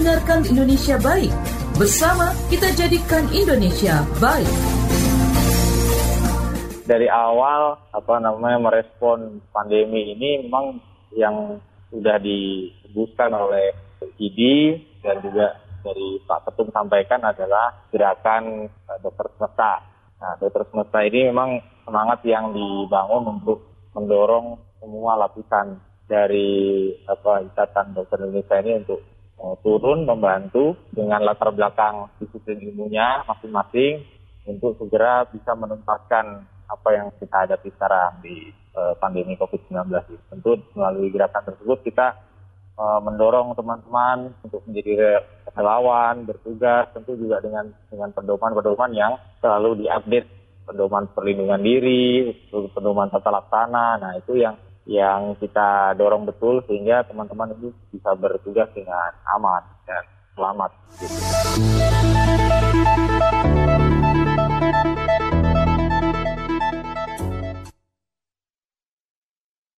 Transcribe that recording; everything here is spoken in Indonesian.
mendengarkan Indonesia Baik. Bersama kita jadikan Indonesia baik. Dari awal apa namanya merespon pandemi ini memang yang sudah disebutkan oleh ID dan juga dari Pak Ketum sampaikan adalah gerakan uh, dokter semesta. Nah, dokter semesta ini memang semangat yang dibangun untuk mendorong semua lapisan dari apa ikatan dokter Indonesia ini untuk turun membantu dengan latar belakang disiplin ilmunya masing-masing untuk segera bisa menuntaskan apa yang kita hadapi sekarang di uh, pandemi COVID-19 ini. Tentu melalui gerakan tersebut kita uh, mendorong teman-teman untuk menjadi relawan, bertugas, tentu juga dengan dengan pedoman-pedoman yang selalu diupdate pedoman perlindungan diri, pedoman tata laksana. Nah itu yang yang kita dorong betul sehingga teman-teman itu bisa bertugas dengan aman dan selamat. Gitu.